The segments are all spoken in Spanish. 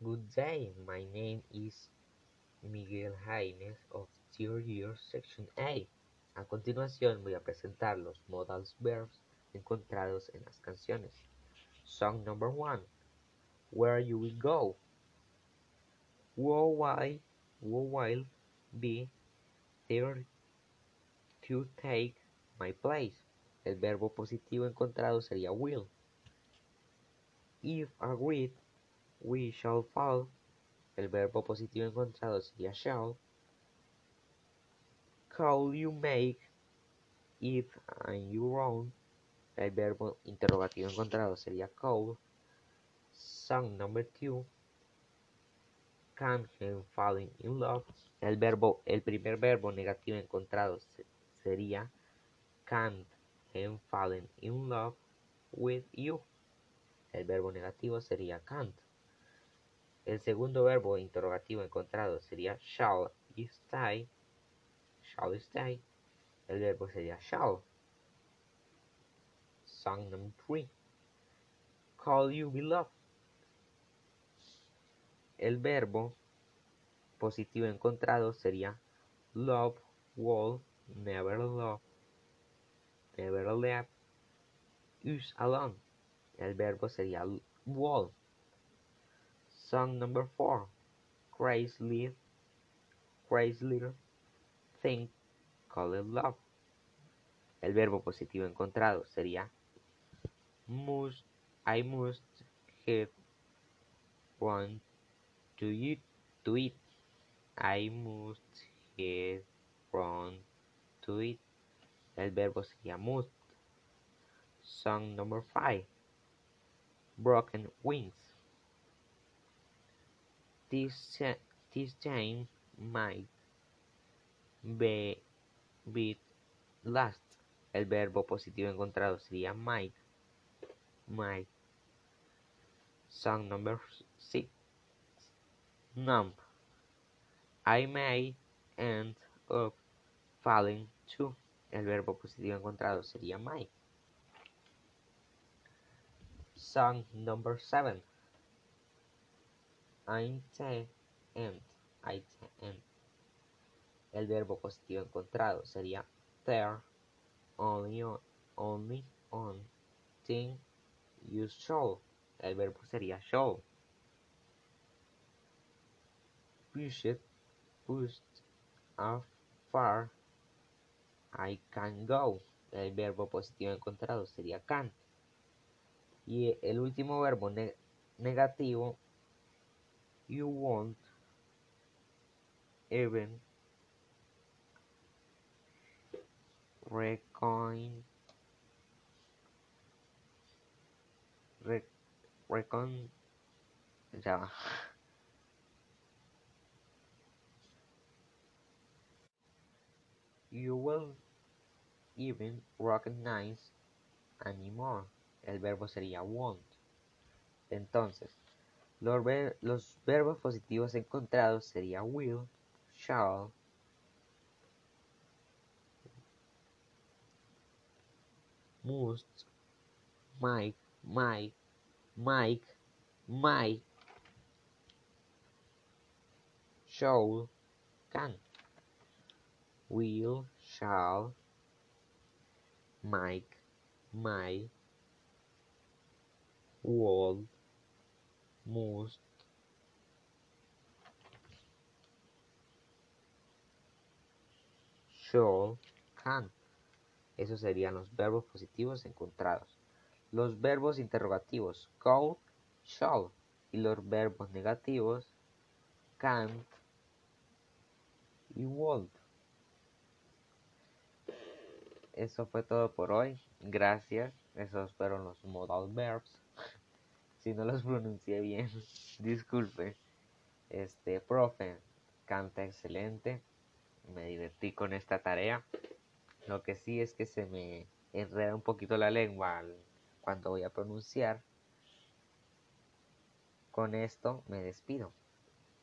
Good day, my name is Miguel Jaime of third year section A. A continuación voy a presentar los modal verbs encontrados en las canciones. Song number one. Where you will go. Will, will be there to take my place. El verbo positivo encontrado sería will. If agreed, we shall fall. El verbo positivo encontrado sería shall. Call you make if and you wrong. El verbo interrogativo encontrado sería call. Song number two. Can't help falling in love. El verbo, el primer verbo negativo encontrado sería can't help falling in love with you. El verbo negativo sería can't. El segundo verbo interrogativo encontrado sería shall you stay. Shall you stay. El verbo sería shall. Song number three. Call you beloved. El verbo positivo encontrado sería love, will, never love, never left, use alone. El verbo sería will. Song number four. Crazy Think, Call It love. El verbo positivo encontrado sería must, I must have one to eat, to eat. I must have one to it. El verbo sería must. Song number five. Broken wings. This, this chain might be, be last. El verbo positivo encontrado sería might. Might. Song number six. Numb. I may end up falling too. El verbo positivo encontrado sería might. Song number seven. End. I end. El verbo positivo encontrado sería there, only on, thing, you show. El verbo sería show. Push it, pushed, how far I can go. El verbo positivo encontrado sería can. Y el último verbo negativo you won't even recon rec, recon ya you will even recognize anymore. El verbo sería won't entonces Los, ver los, verbos positivos encontrados sería will, shall, must, might, might, might, might, shall, can, will, shall, might, might, would, must should, can. Esos serían los verbos positivos encontrados. Los verbos interrogativos could, shall y los verbos negativos can't y would. Eso fue todo por hoy. Gracias. Esos fueron los modal verbs si no los pronuncié bien, disculpe. Este, profe, canta excelente. Me divertí con esta tarea. Lo que sí es que se me enreda un poquito la lengua cuando voy a pronunciar. Con esto me despido.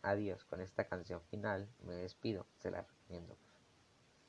Adiós, con esta canción final me despido. Se la recomiendo.